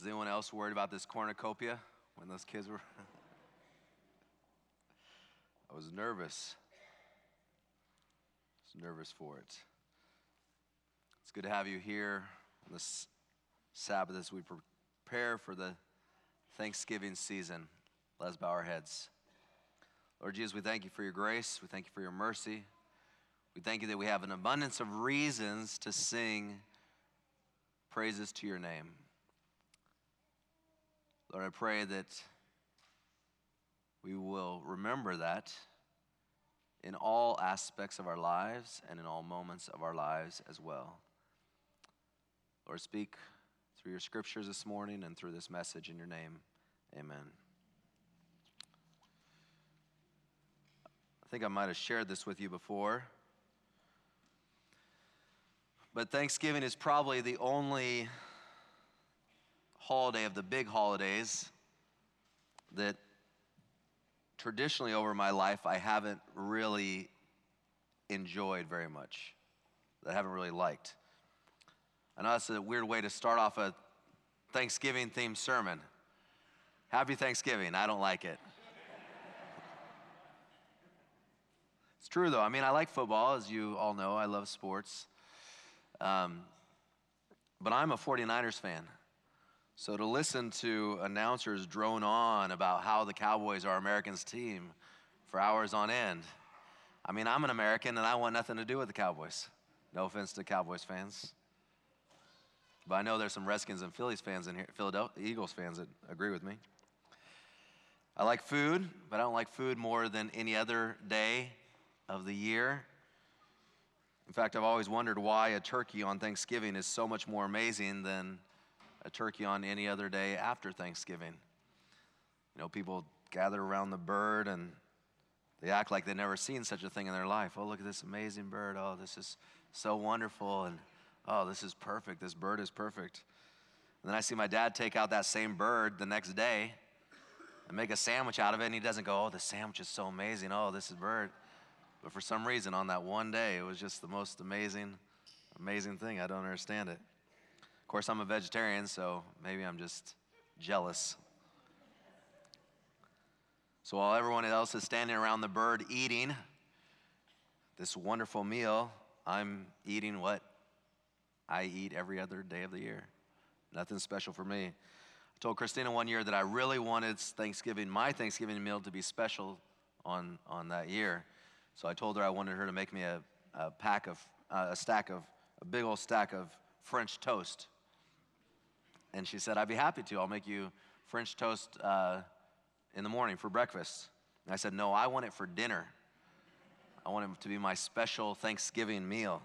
Is anyone else worried about this cornucopia when those kids were? I was nervous. I was nervous for it. It's good to have you here on this Sabbath as we prepare for the Thanksgiving season. Let's bow our heads. Lord Jesus, we thank you for your grace. We thank you for your mercy. We thank you that we have an abundance of reasons to sing praises to your name. Lord, I pray that we will remember that in all aspects of our lives and in all moments of our lives as well. Lord, speak through your scriptures this morning and through this message in your name. Amen. I think I might have shared this with you before. But Thanksgiving is probably the only holiday of the big holidays that traditionally over my life I haven't really enjoyed very much, that I haven't really liked. I know that's a weird way to start off a Thanksgiving themed sermon. Happy Thanksgiving. I don't like it. it's true though. I mean, I like football, as you all know. I love sports. Um, but I'm a 49ers fan. So to listen to announcers drone on about how the Cowboys are Americans' team for hours on end, I mean, I'm an American and I want nothing to do with the Cowboys. No offense to Cowboys fans. But I know there's some Redskins and Phillies fans in here, Philadelphia Eagles fans that agree with me. I like food, but I don't like food more than any other day of the year. In fact, I've always wondered why a turkey on Thanksgiving is so much more amazing than a turkey on any other day after Thanksgiving. You know, people gather around the bird and they act like they've never seen such a thing in their life. Oh, look at this amazing bird. Oh, this is so wonderful. And oh, this is perfect. This bird is perfect. And then I see my dad take out that same bird the next day and make a sandwich out of it. And he doesn't go, oh, the sandwich is so amazing. Oh, this is bird. But for some reason, on that one day, it was just the most amazing, amazing thing. I don't understand it. Of course, I'm a vegetarian, so maybe I'm just jealous. So while everyone else is standing around the bird eating this wonderful meal, I'm eating what I eat every other day of the year. Nothing special for me. I told Christina one year that I really wanted Thanksgiving, my Thanksgiving meal, to be special on, on that year. So I told her I wanted her to make me a, a pack of, uh, a stack of, a big old stack of French toast. And she said, I'd be happy to. I'll make you French toast uh, in the morning for breakfast. And I said, No, I want it for dinner. I want it to be my special Thanksgiving meal.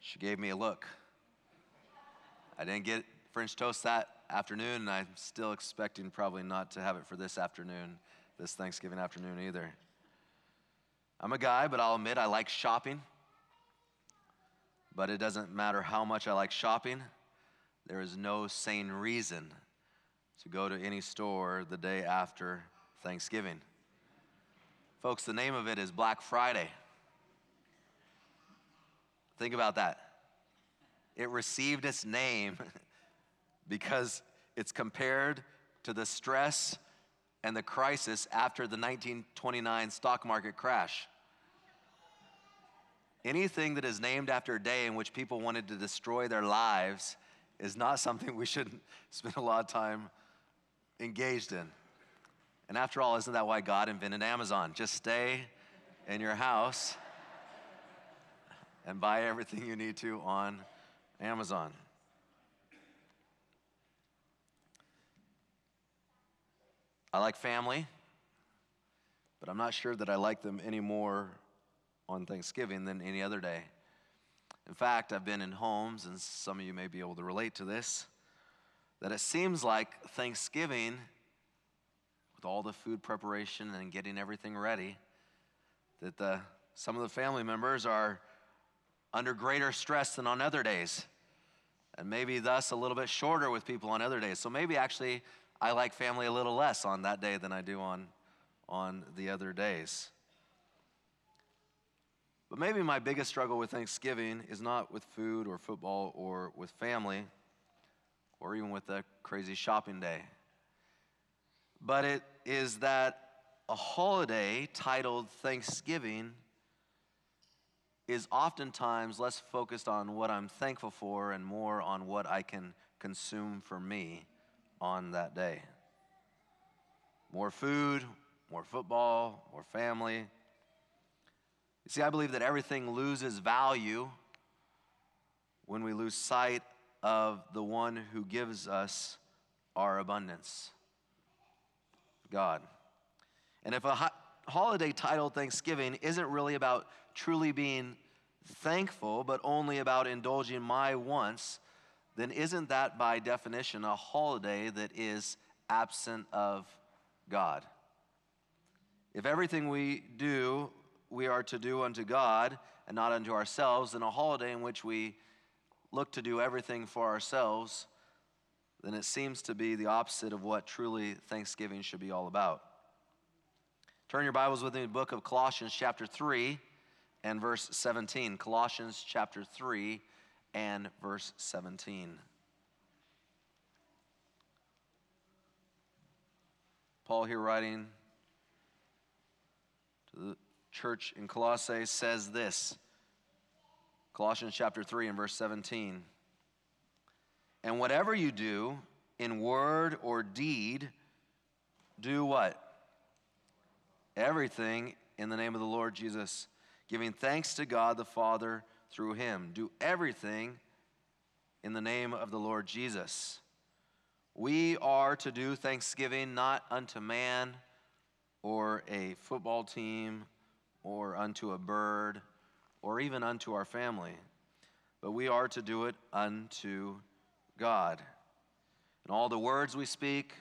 She gave me a look. I didn't get French toast that afternoon, and I'm still expecting probably not to have it for this afternoon, this Thanksgiving afternoon either. I'm a guy, but I'll admit I like shopping. But it doesn't matter how much I like shopping, there is no sane reason to go to any store the day after Thanksgiving. Folks, the name of it is Black Friday. Think about that. It received its name because it's compared to the stress and the crisis after the 1929 stock market crash. Anything that is named after a day in which people wanted to destroy their lives is not something we should spend a lot of time engaged in. And after all, isn't that why God invented Amazon? Just stay in your house and buy everything you need to on Amazon. I like family, but I'm not sure that I like them any more on Thanksgiving than any other day. In fact, I've been in homes, and some of you may be able to relate to this, that it seems like Thanksgiving, with all the food preparation and getting everything ready, that the, some of the family members are under greater stress than on other days, and maybe thus a little bit shorter with people on other days. So maybe actually I like family a little less on that day than I do on, on the other days. But maybe my biggest struggle with Thanksgiving is not with food or football or with family or even with a crazy shopping day. But it is that a holiday titled Thanksgiving is oftentimes less focused on what I'm thankful for and more on what I can consume for me on that day. More food, more football, more family. See, I believe that everything loses value when we lose sight of the one who gives us our abundance God. And if a ho- holiday titled Thanksgiving isn't really about truly being thankful, but only about indulging my wants, then isn't that by definition a holiday that is absent of God? If everything we do, we are to do unto God and not unto ourselves, then a holiday in which we look to do everything for ourselves, then it seems to be the opposite of what truly Thanksgiving should be all about. Turn your Bibles with me to the book of Colossians, chapter 3 and verse 17. Colossians chapter 3 and verse 17. Paul, here writing to the church in Colossae, says this Colossians chapter 3 and verse 17. And whatever you do in word or deed, do what? Everything in the name of the Lord Jesus giving thanks to God the Father through him. Do everything in the name of the Lord Jesus. We are to do thanksgiving not unto man or a football team or unto a bird or even unto our family, but we are to do it unto God. In all the words we speak,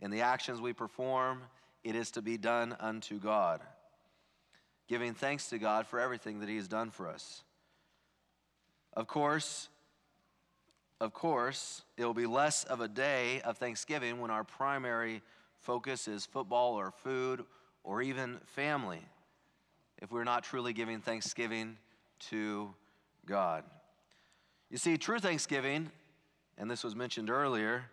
in the actions we perform, it is to be done unto God giving thanks to God for everything that He has done for us. Of course, of course, it will be less of a day of Thanksgiving when our primary focus is football or food or even family, if we're not truly giving thanksgiving to God. You see, true thanksgiving, and this was mentioned earlier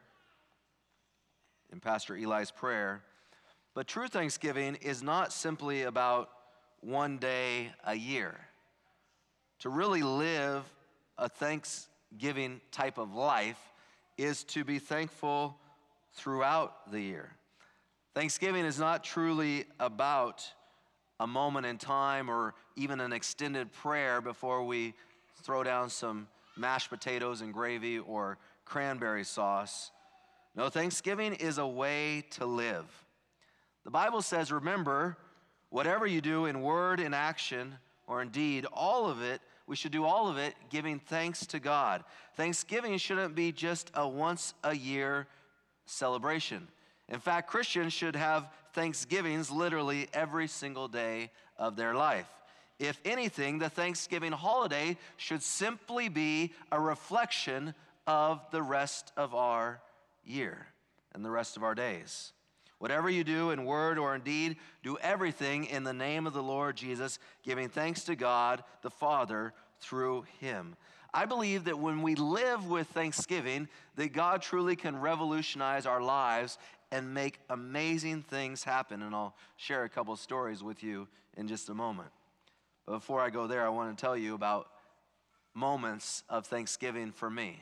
in Pastor Eli's prayer, but true thanksgiving is not simply about one day a year. To really live a thanksgiving type of life is to be thankful throughout the year. Thanksgiving is not truly about a moment in time or even an extended prayer before we throw down some mashed potatoes and gravy or cranberry sauce. No, Thanksgiving is a way to live. The Bible says, remember, Whatever you do in word, in action, or in deed, all of it, we should do all of it giving thanks to God. Thanksgiving shouldn't be just a once a year celebration. In fact, Christians should have Thanksgivings literally every single day of their life. If anything, the Thanksgiving holiday should simply be a reflection of the rest of our year and the rest of our days. Whatever you do in word or in deed, do everything in the name of the Lord Jesus, giving thanks to God the Father through him. I believe that when we live with thanksgiving, that God truly can revolutionize our lives and make amazing things happen. And I'll share a couple stories with you in just a moment. But before I go there, I want to tell you about moments of thanksgiving for me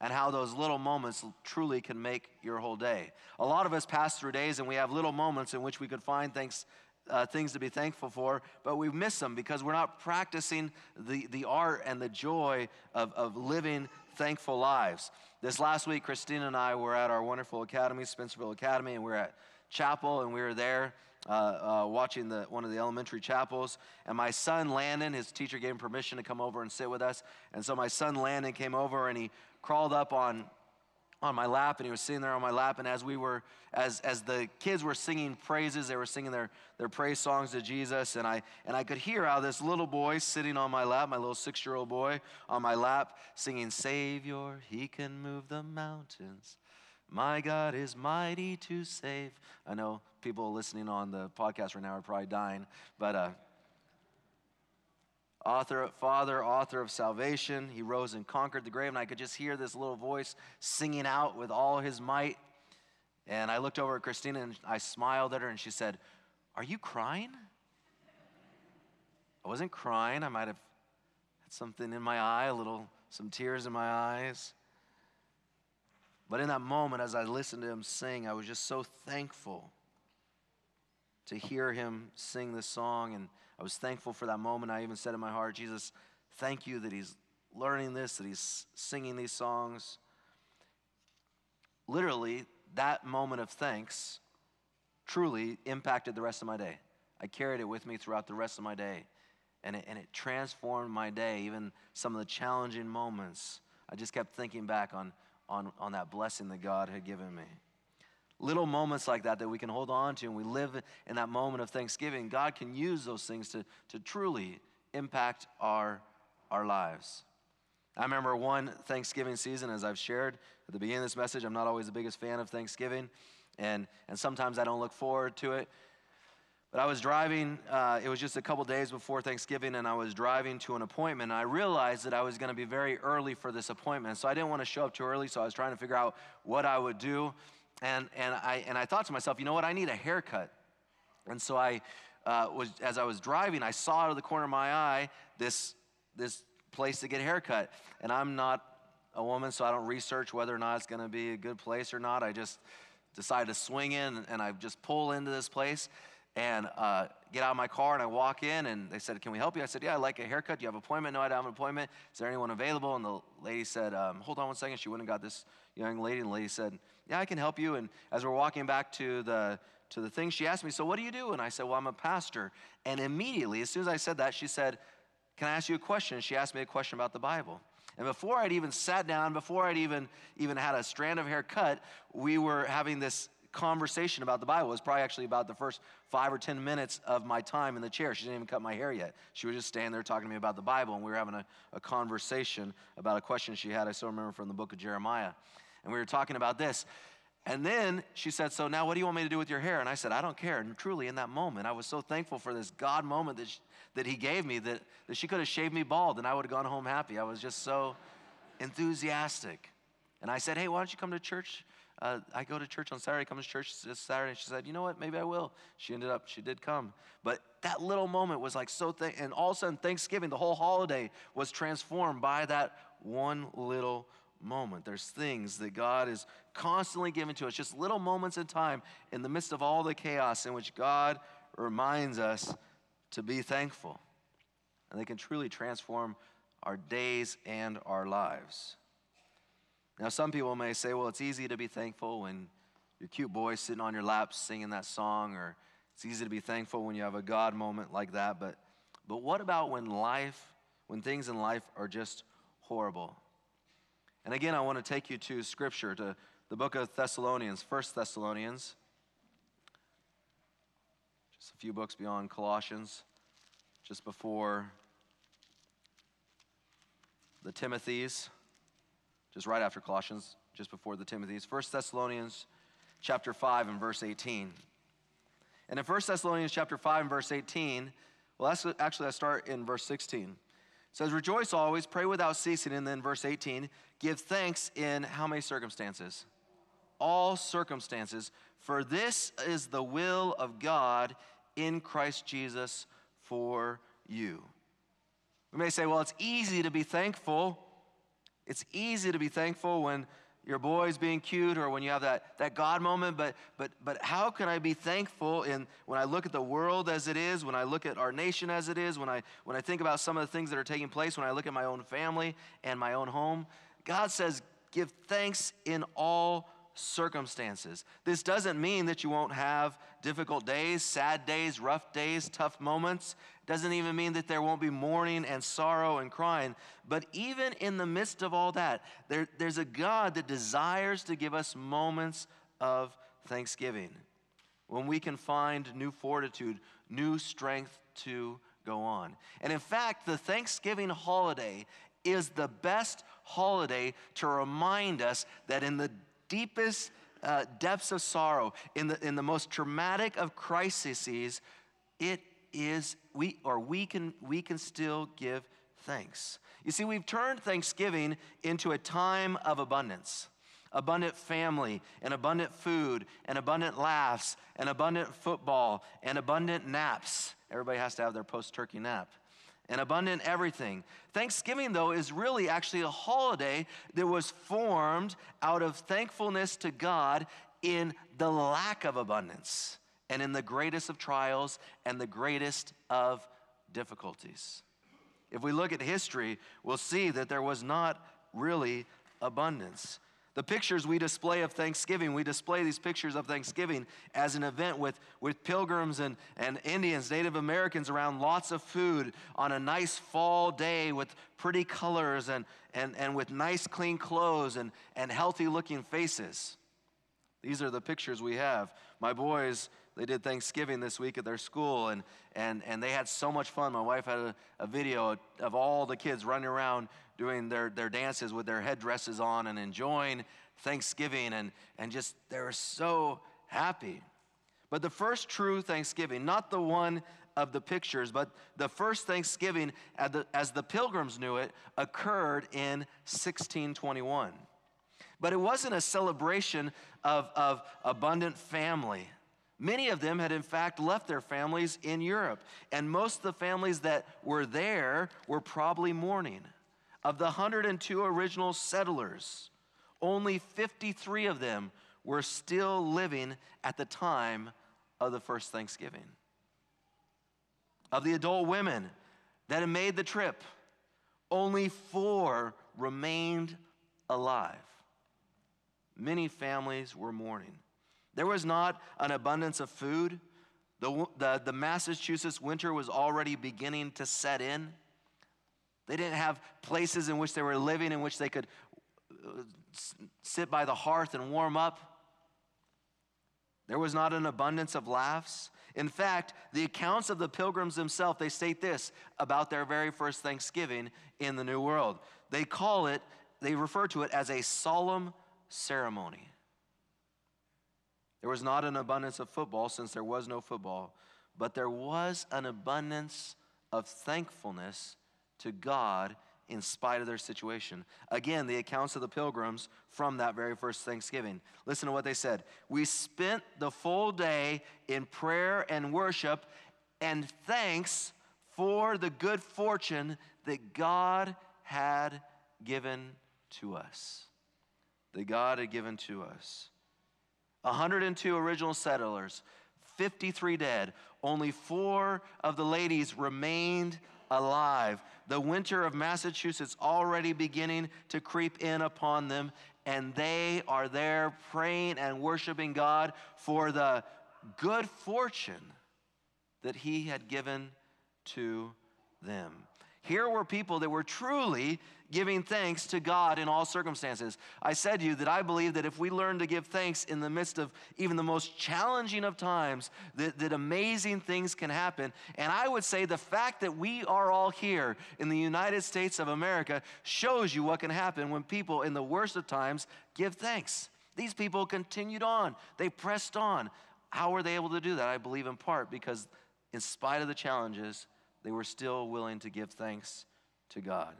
and how those little moments truly can make your whole day. A lot of us pass through days and we have little moments in which we could find things, uh, things to be thankful for, but we miss them because we're not practicing the, the art and the joy of, of living thankful lives. This last week, Christina and I were at our wonderful academy, Spencerville Academy, and we are at chapel and we were there uh, uh, watching the, one of the elementary chapels. And my son Landon, his teacher gave him permission to come over and sit with us. And so my son Landon came over and he crawled up on on my lap and he was sitting there on my lap and as we were as as the kids were singing praises they were singing their their praise songs to jesus and i and i could hear how this little boy sitting on my lap my little six year old boy on my lap singing savior he can move the mountains. My god is mighty to save. I know people listening on the podcast right now are probably dying but uh author, Father, author of salvation. He rose and conquered the grave, and I could just hear this little voice singing out with all his might. And I looked over at Christina and I smiled at her, and she said, Are you crying? I wasn't crying. I might have had something in my eye, a little, some tears in my eyes. But in that moment, as I listened to him sing, I was just so thankful to hear him sing this song. And I was thankful for that moment. I even said in my heart, Jesus, thank you that he's learning this, that he's singing these songs. Literally, that moment of thanks truly impacted the rest of my day. I carried it with me throughout the rest of my day. And it, and it transformed my day, even some of the challenging moments. I just kept thinking back on, on, on that blessing that God had given me little moments like that that we can hold on to and we live in that moment of thanksgiving, God can use those things to, to truly impact our, our lives. I remember one Thanksgiving season, as I've shared at the beginning of this message, I'm not always the biggest fan of Thanksgiving, and, and sometimes I don't look forward to it. But I was driving, uh, it was just a couple days before Thanksgiving, and I was driving to an appointment. And I realized that I was going to be very early for this appointment. So I didn't want to show up too early, so I was trying to figure out what I would do. And, and, I, and I thought to myself, you know what, I need a haircut. And so I uh, was, as I was driving, I saw out of the corner of my eye this, this place to get a haircut. And I'm not a woman, so I don't research whether or not it's going to be a good place or not. I just decide to swing in and I just pull into this place and uh, get out of my car and I walk in and they said, Can we help you? I said, Yeah, I'd like a haircut. Do you have an appointment? No, I don't have an appointment. Is there anyone available? And the lady said, um, Hold on one second. She went and got this young lady and the lady said, Yeah, I can help you. And as we're walking back to the to the thing, she asked me, So what do you do? And I said, Well, I'm a pastor. And immediately, as soon as I said that, she said, Can I ask you a question? And she asked me a question about the Bible. And before I'd even sat down, before I'd even even had a strand of hair cut, we were having this conversation about the Bible. It was probably actually about the first five or 10 minutes of my time in the chair. She didn't even cut my hair yet. She was just standing there talking to me about the Bible, and we were having a, a conversation about a question she had, I still remember from the book of Jeremiah. And we were talking about this. And then she said, So now what do you want me to do with your hair? And I said, I don't care. And truly, in that moment, I was so thankful for this God moment that, she, that He gave me that, that she could have shaved me bald and I would have gone home happy. I was just so enthusiastic. And I said, Hey, why don't you come to church uh, I go to church on Saturday, come to church this Saturday. And she said, you know what, maybe I will. She ended up, she did come. But that little moment was like so, th- and all of a sudden, Thanksgiving, the whole holiday was transformed by that one little moment. There's things that God is constantly giving to us, just little moments in time in the midst of all the chaos in which God reminds us to be thankful. And they can truly transform our days and our lives. Now, some people may say, well, it's easy to be thankful when your cute boy sitting on your lap singing that song, or it's easy to be thankful when you have a God moment like that. But, but what about when life, when things in life are just horrible? And again, I want to take you to Scripture, to the book of Thessalonians, First Thessalonians, just a few books beyond Colossians, just before the Timothys just right after Colossians, just before the Timothy's. 1 Thessalonians chapter 5 and verse 18. And in 1 Thessalonians chapter 5 and verse 18, well, that's, actually, I start in verse 16. It says, Rejoice always, pray without ceasing. And then verse 18, give thanks in how many circumstances? All circumstances, for this is the will of God in Christ Jesus for you. We may say, well, it's easy to be thankful it's easy to be thankful when your boy's being cute or when you have that, that God moment, but, but, but how can I be thankful in, when I look at the world as it is, when I look at our nation as it is, when I, when I think about some of the things that are taking place, when I look at my own family and my own home? God says, give thanks in all circumstances. This doesn't mean that you won't have difficult days, sad days, rough days, tough moments. It doesn't even mean that there won't be mourning and sorrow and crying. But even in the midst of all that, there, there's a God that desires to give us moments of thanksgiving when we can find new fortitude, new strength to go on. And in fact, the Thanksgiving holiday is the best holiday to remind us that in the deepest uh, depths of sorrow, in the, in the most traumatic of crises, it is we or we can we can still give thanks. You see, we've turned Thanksgiving into a time of abundance. Abundant family, and abundant food, and abundant laughs, and abundant football, and abundant naps. Everybody has to have their post turkey nap and abundant everything. Thanksgiving, though, is really actually a holiday that was formed out of thankfulness to God in the lack of abundance and in the greatest of trials and the greatest of difficulties. If we look at history, we'll see that there was not really abundance. The pictures we display of Thanksgiving, we display these pictures of Thanksgiving as an event with, with pilgrims and, and Indians, Native Americans around lots of food on a nice fall day with pretty colors and, and, and with nice clean clothes and, and healthy looking faces. These are the pictures we have. My boys, they did Thanksgiving this week at their school, and, and, and they had so much fun. My wife had a, a video of all the kids running around doing their, their dances with their headdresses on and enjoying Thanksgiving, and, and just they were so happy. But the first true Thanksgiving, not the one of the pictures, but the first Thanksgiving, as the, as the pilgrims knew it, occurred in 1621. But it wasn't a celebration of, of abundant family. Many of them had, in fact, left their families in Europe, and most of the families that were there were probably mourning. Of the 102 original settlers, only 53 of them were still living at the time of the first Thanksgiving. Of the adult women that had made the trip, only four remained alive. Many families were mourning. There was not an abundance of food. The, the, the Massachusetts winter was already beginning to set in. They didn't have places in which they were living in which they could uh, sit by the hearth and warm up. There was not an abundance of laughs. In fact, the accounts of the pilgrims themselves, they state this about their very first Thanksgiving in the New World. They call it, they refer to it as a solemn ceremony. There was not an abundance of football since there was no football, but there was an abundance of thankfulness to God in spite of their situation. Again, the accounts of the pilgrims from that very first Thanksgiving. Listen to what they said. We spent the full day in prayer and worship and thanks for the good fortune that God had given to us. That God had given to us. 102 original settlers, 53 dead. Only four of the ladies remained alive. The winter of Massachusetts already beginning to creep in upon them, and they are there praying and worshiping God for the good fortune that He had given to them. Here were people that were truly giving thanks to God in all circumstances. I said to you that I believe that if we learn to give thanks in the midst of even the most challenging of times, that, that amazing things can happen. And I would say the fact that we are all here in the United States of America shows you what can happen when people in the worst of times give thanks. These people continued on, they pressed on. How were they able to do that? I believe in part because, in spite of the challenges, they were still willing to give thanks to God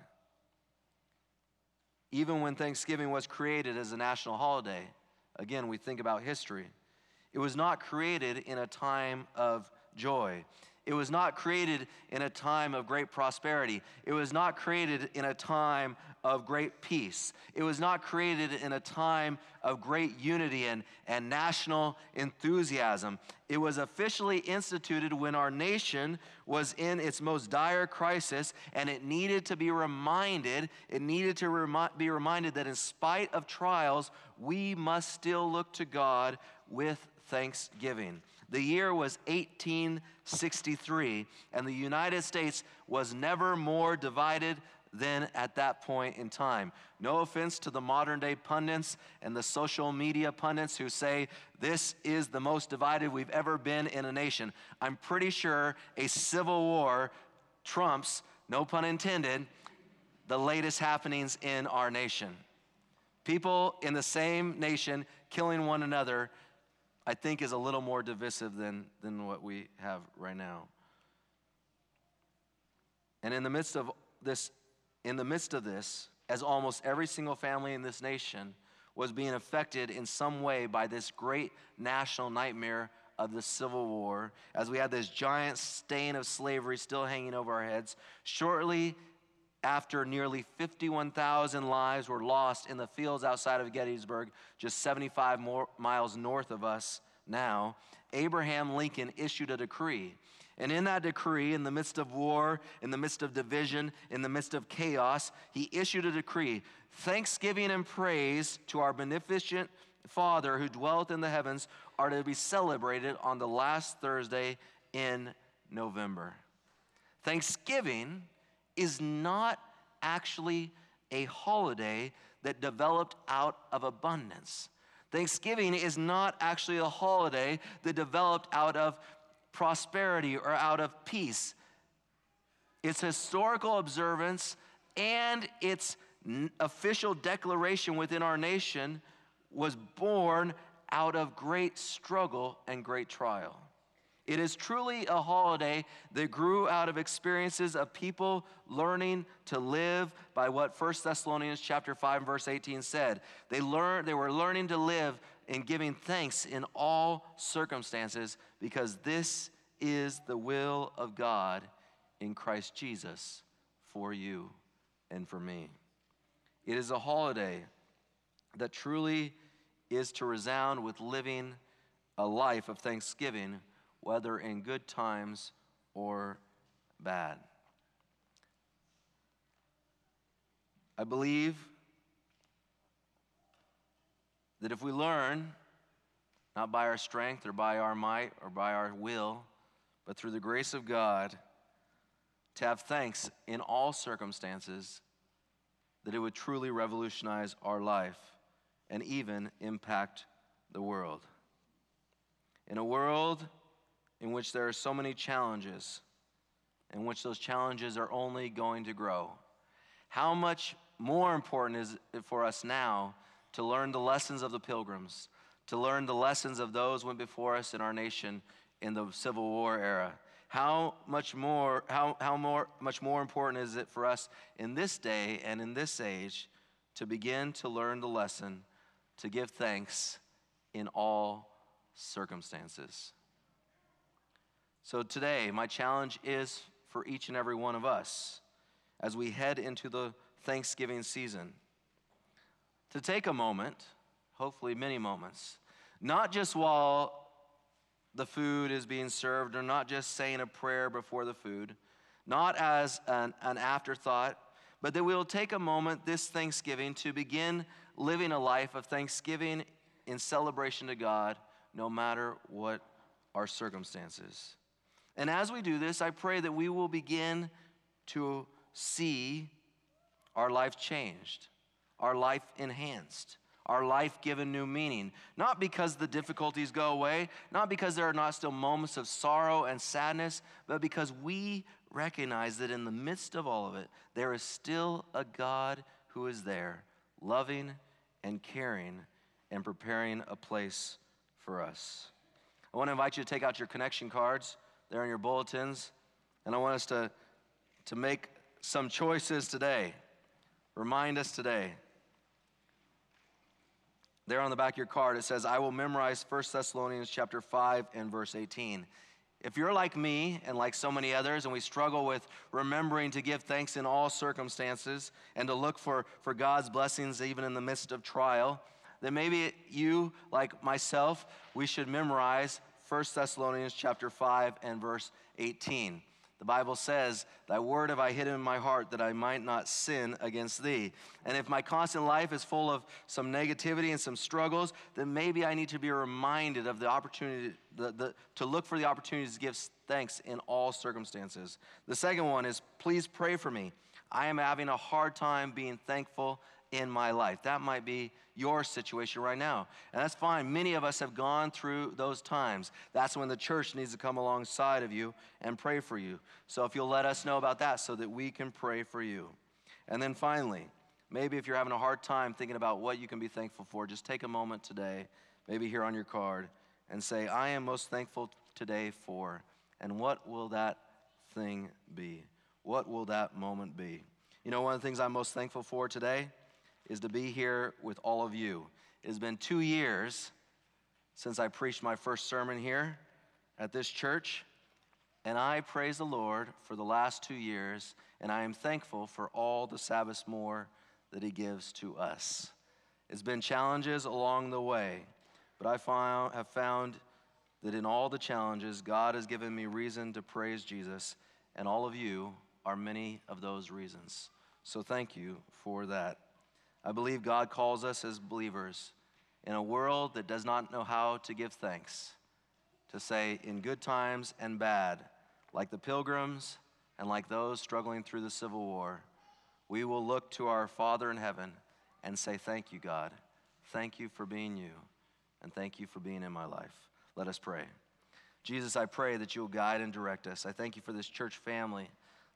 even when Thanksgiving was created as a national holiday. Again, we think about history. It was not created in a time of joy. It was not created in a time of great prosperity. It was not created in a time of great peace. It was not created in a time of great unity and, and national enthusiasm. It was officially instituted when our nation was in its most dire crisis, and it needed to be reminded, it needed to remi- be reminded that in spite of trials, we must still look to God with thanksgiving. The year was 1863, and the United States was never more divided than at that point in time. No offense to the modern day pundits and the social media pundits who say this is the most divided we've ever been in a nation. I'm pretty sure a civil war trumps, no pun intended, the latest happenings in our nation. People in the same nation killing one another I think is a little more divisive than, than what we have right now. And in the midst of this, in the midst of this, as almost every single family in this nation was being affected in some way by this great national nightmare of the Civil War, as we had this giant stain of slavery still hanging over our heads, shortly after nearly 51,000 lives were lost in the fields outside of Gettysburg, just 75 more miles north of us now, Abraham Lincoln issued a decree. And in that decree, in the midst of war, in the midst of division, in the midst of chaos, he issued a decree Thanksgiving and praise to our beneficent Father who dwelleth in the heavens are to be celebrated on the last Thursday in November. Thanksgiving is not actually a holiday that developed out of abundance. Thanksgiving is not actually a holiday that developed out of prosperity or out of peace. Its historical observance and its official declaration within our nation was born out of great struggle and great trial. It is truly a holiday that grew out of experiences of people learning to live by what 1 Thessalonians chapter 5 verse 18 said. They learned they were learning to live in giving thanks in all circumstances because this is the will of God in Christ Jesus for you and for me. It is a holiday that truly is to resound with living a life of thanksgiving, whether in good times or bad. I believe that if we learn, not by our strength or by our might or by our will, but through the grace of God, to have thanks in all circumstances, that it would truly revolutionize our life and even impact the world. In a world in which there are so many challenges, in which those challenges are only going to grow, how much more important is it for us now to learn the lessons of the pilgrims, to learn the lessons of those went before us in our nation in the Civil War era? How much more, how, how more, much more important is it for us in this day and in this age to begin to learn the lesson to give thanks in all circumstances. So today, my challenge is for each and every one of us as we head into the Thanksgiving season to take a moment, hopefully many moments, not just while the food is being served, or not just saying a prayer before the food, not as an, an afterthought, but that we will take a moment this Thanksgiving to begin living a life of thanksgiving in celebration to God, no matter what our circumstances. And as we do this, I pray that we will begin to see our life changed, our life enhanced, our life given new meaning. Not because the difficulties go away, not because there are not still moments of sorrow and sadness, but because we recognize that in the midst of all of it, there is still a God who is there, loving and caring and preparing a place for us. I want to invite you to take out your connection cards. They're in your bulletins. And I want us to, to make some choices today. Remind us today. There on the back of your card, it says, I will memorize 1 Thessalonians chapter 5 and verse 18. If you're like me and like so many others, and we struggle with remembering to give thanks in all circumstances and to look for, for God's blessings even in the midst of trial, then maybe you, like myself, we should memorize 1 Thessalonians chapter 5 and verse 18. The Bible says, Thy word have I hidden in my heart that I might not sin against thee. And if my constant life is full of some negativity and some struggles, then maybe I need to be reminded of the opportunity the, the, to look for the opportunities to give thanks in all circumstances. The second one is, Please pray for me. I am having a hard time being thankful in my life. That might be your situation right now. And that's fine. Many of us have gone through those times. That's when the church needs to come alongside of you and pray for you. So if you'll let us know about that so that we can pray for you. And then finally, maybe if you're having a hard time thinking about what you can be thankful for, just take a moment today, maybe here on your card, and say, I am most thankful today for. And what will that thing be? What will that moment be? You know, one of the things I'm most thankful for today is to be here with all of you. It has been two years since I preached my first sermon here at this church, and I praise the Lord for the last two years, and I am thankful for all the Sabbath more that He gives to us. It's been challenges along the way, but I found, have found that in all the challenges, God has given me reason to praise Jesus, and all of you are many of those reasons. So thank you for that. I believe God calls us as believers in a world that does not know how to give thanks to say, in good times and bad, like the pilgrims and like those struggling through the Civil War, we will look to our Father in heaven and say, Thank you, God. Thank you for being you, and thank you for being in my life. Let us pray. Jesus, I pray that you'll guide and direct us. I thank you for this church family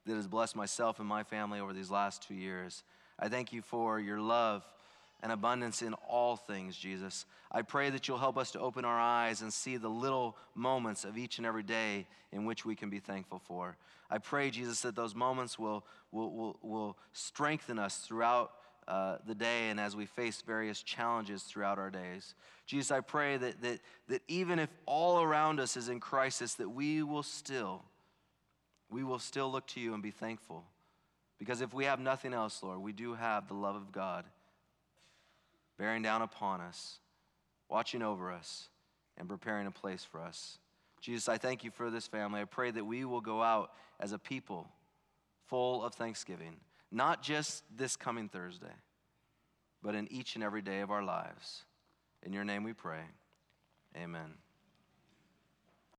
that has blessed myself and my family over these last two years. I thank you for your love and abundance in all things, Jesus. I pray that you'll help us to open our eyes and see the little moments of each and every day in which we can be thankful for. I pray, Jesus, that those moments will, will, will, will strengthen us throughout uh, the day and as we face various challenges throughout our days. Jesus, I pray that, that, that even if all around us is in crisis, that we will still, we will still look to you and be thankful. Because if we have nothing else, Lord, we do have the love of God bearing down upon us, watching over us, and preparing a place for us. Jesus, I thank you for this family. I pray that we will go out as a people full of thanksgiving, not just this coming Thursday, but in each and every day of our lives. In your name we pray. Amen.